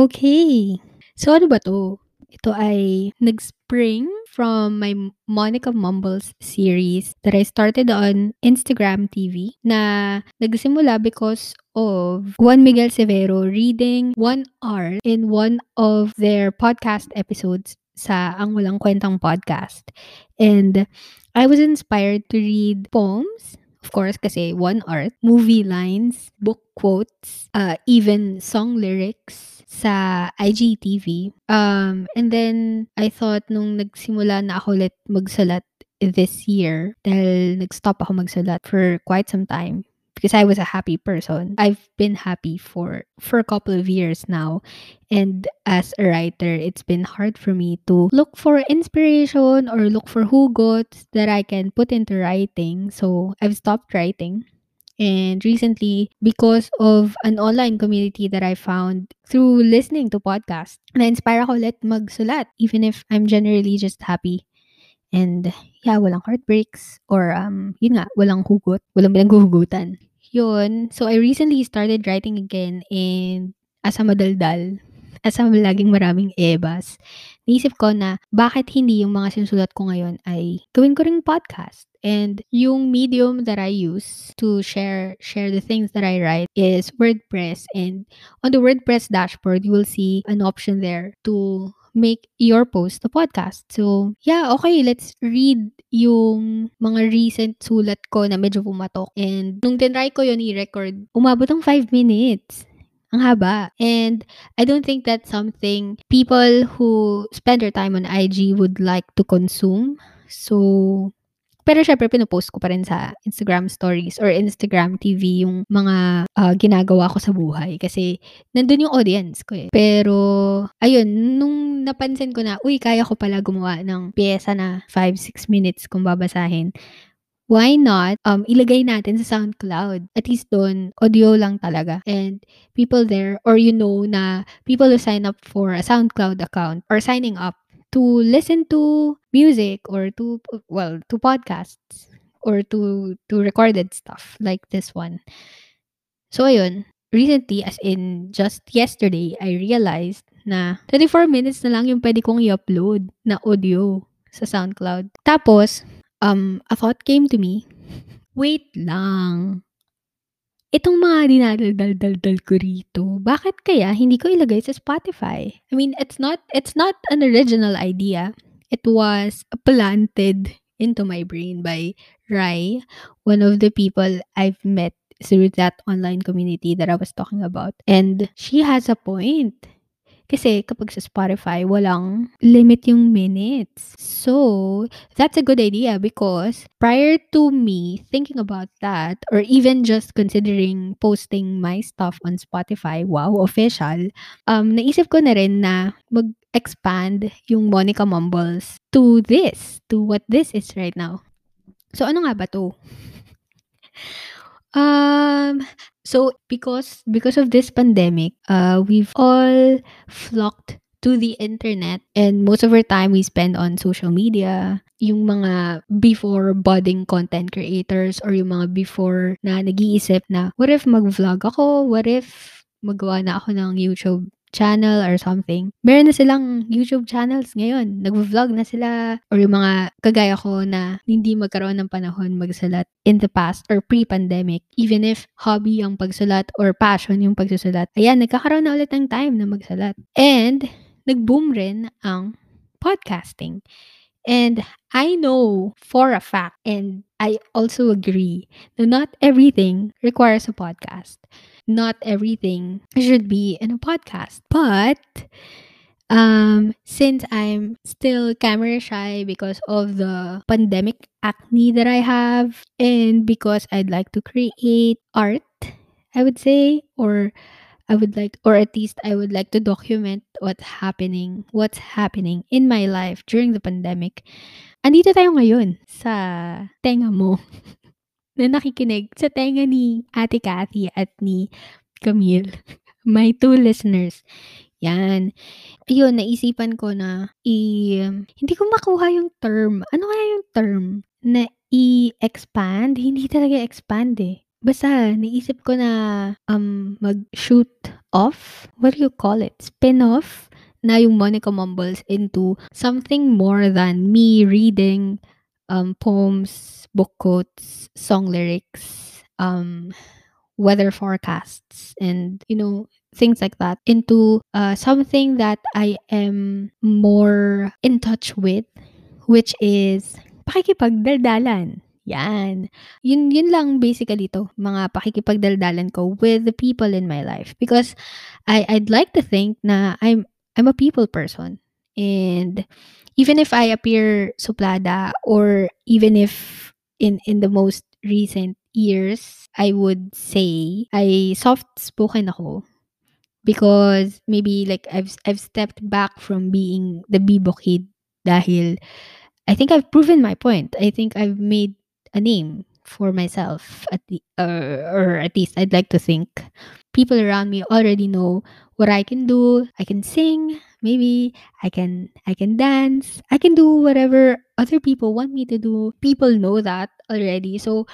Okay. So, ano ba 'to? Ito ay nag-spring from my Monica Mumbles series that I started on Instagram TV na nagsimula because of Juan Miguel Severo reading one art in one of their podcast episodes sa Ang Walang Kwentang podcast. And I was inspired to read poems Of course, kasi one art, movie lines, book quotes, uh, even song lyrics sa IGTV. Um, and then, I thought nung nagsimula na ako ulit magsulat this year, dahil nag-stop ako magsulat for quite some time, because I was a happy person. I've been happy for for a couple of years now. And as a writer, it's been hard for me to look for inspiration or look for hugots that I can put into writing. So I've stopped writing. And recently, because of an online community that I found through listening to podcasts, na-inspire ako ulit magsulat, even if I'm generally just happy. And yeah, walang heartbreaks or um, yun nga, walang hugot, walang pinaghuhugutan. Yun. So I recently started writing again and as a madaldal, as a laging maraming ebas, naisip ko na bakit hindi yung mga sinusulat ko ngayon ay gawin ko ring podcast. And yung medium that I use to share share the things that I write is WordPress. And on the WordPress dashboard, you will see an option there to make your post a podcast. So, yeah, okay, let's read yung mga recent sulat ko na medyo pumatok. And nung tinry ko yun i-record, umabot ng 5 minutes. Ang haba. And I don't think that's something people who spend their time on IG would like to consume. So, pero syempre, pinupost ko pa rin sa Instagram stories or Instagram TV yung mga uh, ginagawa ko sa buhay. Kasi, nandun yung audience ko eh. Pero, ayun, nung napansin ko na, uy, kaya ko pala gumawa ng pyesa na 5-6 minutes kung babasahin, why not um, ilagay natin sa SoundCloud? At least doon, audio lang talaga. And people there, or you know na people who sign up for a SoundCloud account or signing up to listen to music or to, well, to podcasts or to, to recorded stuff like this one. So, ayun, recently, as in just yesterday, I realized na 24 minutes na lang yung pwede kong i-upload na audio sa SoundCloud. Tapos, um, a thought came to me, wait lang. Itong mga dinadal-dal-dal ko rito, bakit kaya hindi ko ilagay sa Spotify? I mean, it's not it's not an original idea. It was planted into my brain by Rai, one of the people I've met through that online community that I was talking about. And she has a point. Kasi kapag sa Spotify, walang limit yung minutes. So, that's a good idea because prior to me thinking about that or even just considering posting my stuff on Spotify, wow, official, um, naisip ko na rin na mag-expand yung Monica Mumbles to this, to what this is right now. So, ano nga ba to? Um, so because because of this pandemic, uh, we've all flocked to the internet and most of our time we spend on social media. Yung mga before budding content creators or yung mga before na nag-iisip na what if mag-vlog ako? What if magawa na ako ng YouTube channel or something, meron na silang YouTube channels ngayon. Nag-vlog na sila or yung mga kagaya ko na hindi magkaroon ng panahon magsulat in the past or pre-pandemic. Even if hobby ang pagsulat or passion yung pagsusulat, ayan, nagkakaroon na ulit ng time na magsulat. And, nag-boom rin ang podcasting. And I know for a fact, and I also agree, that not everything requires a podcast not everything should be in a podcast. But um, since I'm still camera shy because of the pandemic acne that I have, and because I'd like to create art, I would say, or I would like, or at least I would like to document what's happening, what's happening in my life during the pandemic. Andito tayo ngayon sa tenga mo. na nakikinig sa tenga ni Ate Cathy at ni Camille. My two listeners. Yan. Ayun, naisipan ko na i... Hindi ko makuha yung term. Ano kaya yung term? Na i-expand? Hindi talaga expand eh. basta naisip ko na, um, mag-shoot off, what do you call it, spin-off na yung Monica Mumbles into something more than me reading, um, poems, book quotes, song lyrics, um, weather forecasts, and, you know, things like that into, uh, something that I am more in touch with, which is pakikipagdaldalan. Yan. Yun yun lang basically 'to, mga pakikipagdaldalan ko with the people in my life because I I'd like to think na I'm I'm a people person. And even if I appear suplada or even if in in the most recent years, I would say I soft-spoken ako. Because maybe like I've I've stepped back from being the bibo kid dahil I think I've proven my point. I think I've made a name for myself at the uh, or at least I'd like to think. People around me already know what I can do. I can sing, maybe I can I can dance. I can do whatever other people want me to do. People know that already. So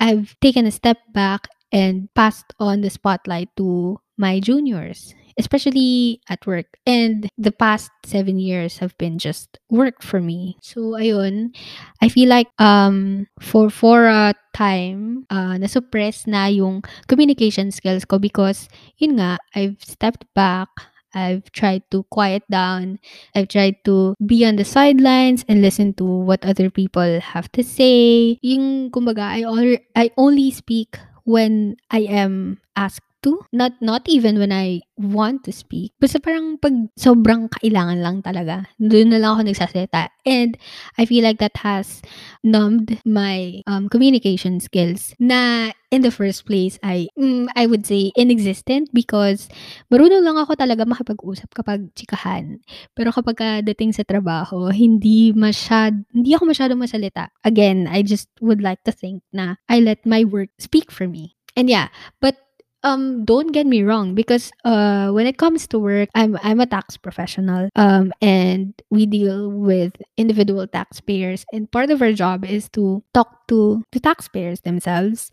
I've taken a step back and passed on the spotlight to my juniors, especially at work. And the past seven years have been just work for me. So ayun, I feel like um for for a time uh, na-suppress na yung communication skills ko because yun nga, I've stepped back. I've tried to quiet down. I've tried to be on the sidelines and listen to what other people have to say. Yung kumbaga, I, al- I only speak when I am asked to. Not not even when I want to speak. Basta parang pag sobrang kailangan lang talaga, doon na lang ako nagsasalita. And I feel like that has numbed my um, communication skills na in the first place ay mm, I would say inexistent because marunong lang ako talaga makipag-usap kapag chikahan. Pero kapag dating sa trabaho, hindi masyad hindi ako masyadong masalita. Again, I just would like to think na I let my work speak for me. And yeah, but um don't get me wrong because uh when it comes to work i'm i'm a tax professional um and we deal with individual taxpayers and part of our job is to talk to the taxpayers themselves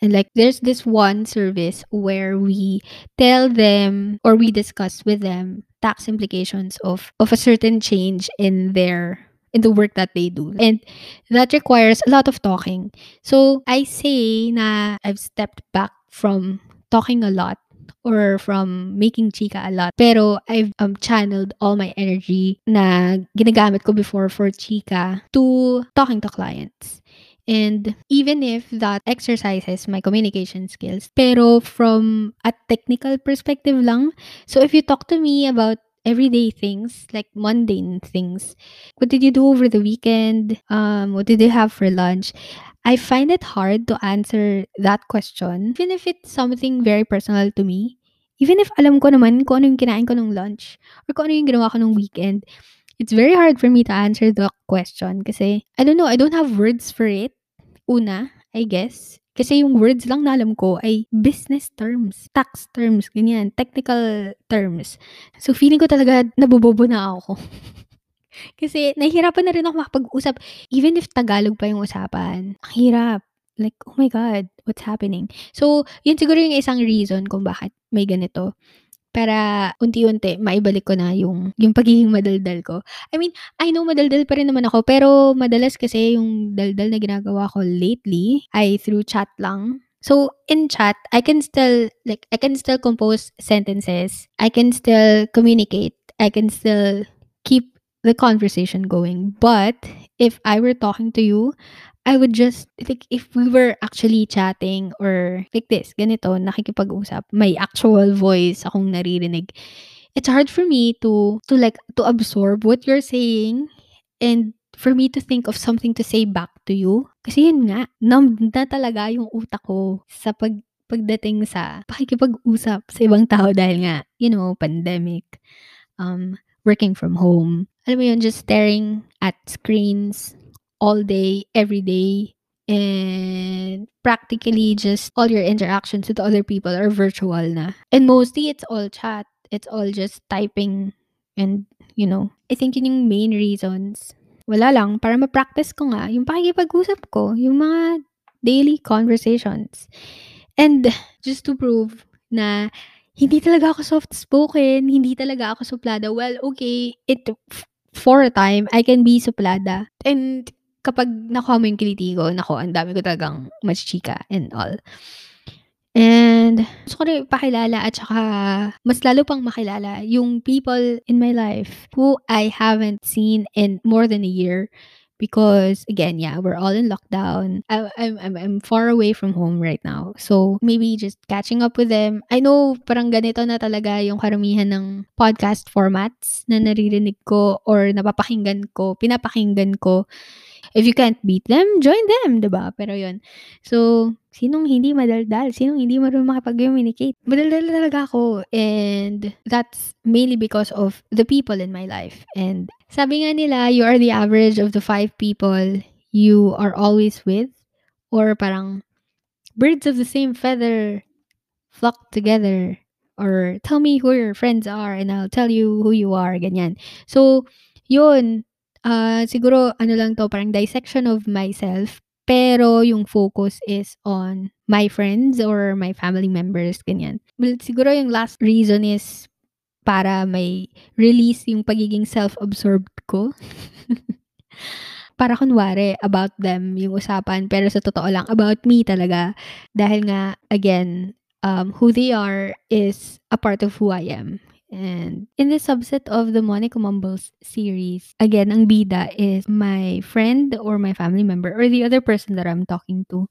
and like there's this one service where we tell them or we discuss with them tax implications of of a certain change in their in the work that they do. And that requires a lot of talking. So I say na I've stepped back from talking a lot or from making chika a lot. Pero I've um, channeled all my energy na ginagamit ko before for chika to talking to clients. And even if that exercises my communication skills, pero from a technical perspective lang, so if you talk to me about everyday things, like mundane things, what did you do over the weekend? Um, what did you have for lunch? I find it hard to answer that question, even if it's something very personal to me. Even if alam ko naman kung ano yung kinain ko nung lunch or kung ano yung ginawa ko nung weekend, it's very hard for me to answer the question kasi, I don't know, I don't have words for it. Una, I guess. Kasi yung words lang na alam ko ay business terms, tax terms, ganyan, technical terms. So, feeling ko talaga nabobobo na ako. Kasi nahihirapan na rin ako makapag-usap even if Tagalog pa yung usapan. Ang hirap. Like, oh my God, what's happening? So, yun siguro yung isang reason kung bakit may ganito. Para unti-unti, maibalik ko na yung, yung pagiging madaldal ko. I mean, I know madaldal pa rin naman ako, pero madalas kasi yung daldal na ginagawa ko lately ay through chat lang. So, in chat, I can still, like, I can still compose sentences. I can still communicate. I can still keep the conversation going. But if I were talking to you, I would just, like, if we were actually chatting or like this, ganito, nakikipag-usap, may actual voice akong naririnig, it's hard for me to, to like, to absorb what you're saying and for me to think of something to say back to you. Kasi yun nga, numb na talaga yung utak ko sa pag, pagdating sa pakikipag-usap sa ibang tao dahil nga, you know, pandemic, um, working from home. Alam mo yun, just staring at screens all day, every day, and practically just all your interactions with other people are virtual na. And mostly, it's all chat. It's all just typing and, you know, I think yun yung main reasons. Wala lang, para ma-practice ko nga yung pakikipag-usap ko, yung mga daily conversations. And just to prove na hindi talaga ako soft-spoken, hindi talaga ako suplada. Well, okay, it for a time, I can be suplada. And kapag nakuha mo yung kiliti ko, nako, ang dami ko talagang mas chika and all. And gusto ko rin ipakilala at saka mas lalo pang makilala yung people in my life who I haven't seen in more than a year because again, yeah, we're all in lockdown. I, I'm, I'm I'm far away from home right now. So maybe just catching up with them. I know parang ganito na talaga yung karamihan ng podcast formats na naririnig ko or napapakinggan ko, pinapakinggan ko. If you can't beat them, join them, 'di ba? Pero 'yun. So, sinong hindi madaldal? Sinong hindi marunong makipag-communicate? Madaldal talaga ako and that's mainly because of the people in my life. And sabi nga nila, you are the average of the five people you are always with or parang birds of the same feather flock together or tell me who your friends are and I'll tell you who you are, ganyan. So, yun, Ah, siguro ano lang 'to, parang dissection of myself, pero yung focus is on my friends or my family members, ganyan. Well, siguro yung last reason is para may release yung pagiging self-absorbed ko. Para kunwari about them yung usapan, pero sa totoo lang about me talaga. Dahil nga, again, um, who they are is a part of who I am. And in the subset of the Monica Mumbles series, again, ang bida is my friend or my family member or the other person that I'm talking to.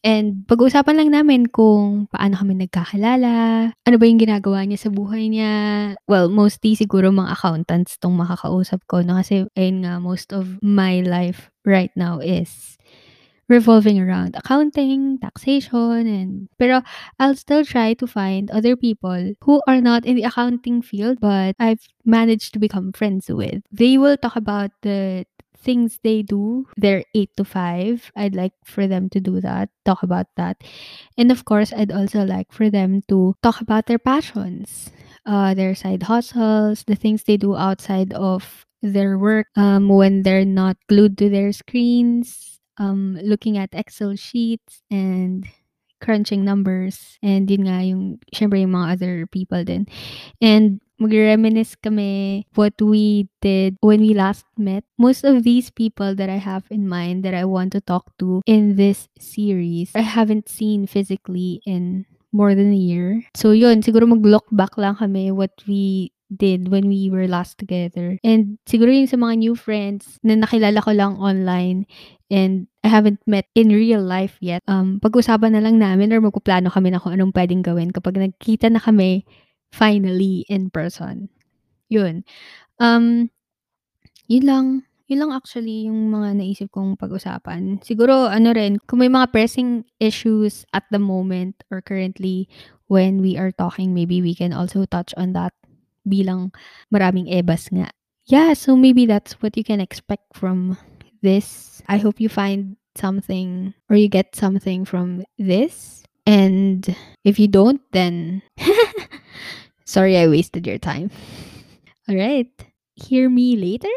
And pag-uusapan lang namin kung paano kami nagkakalala, ano ba yung ginagawa niya sa buhay niya. Well, mostly siguro mga accountants tong makakausap ko. No? Kasi, ayun nga, most of my life right now is revolving around accounting, taxation, and pero I'll still try to find other people who are not in the accounting field but I've managed to become friends with. They will talk about the things they do, their 8 to 5. I'd like for them to do that, talk about that. And of course, I'd also like for them to talk about their passions, uh, their side hustles, the things they do outside of their work um, when they're not glued to their screens, um, looking at Excel sheets and crunching numbers. And yun nga, yung, syempre yung mga other people din. And mag-reminisce kami what we did when we last met. Most of these people that I have in mind that I want to talk to in this series, I haven't seen physically in more than a year. So yun, siguro mag-look back lang kami what we did when we were last together. And siguro yung sa mga new friends na nakilala ko lang online and I haven't met in real life yet. Um, pag-usapan na lang namin or magpuplano kami na kung anong pwedeng gawin kapag nagkita na kami finally in person. Yun. Um, yun lang. Yun lang actually yung mga naisip kong pag-usapan. Siguro, ano rin, kung may mga pressing issues at the moment or currently when we are talking, maybe we can also touch on that bilang maraming ebas nga. Yeah, so maybe that's what you can expect from this. I hope you find something or you get something from this. And if you don't, then sorry I wasted your time. All right. Hear me later.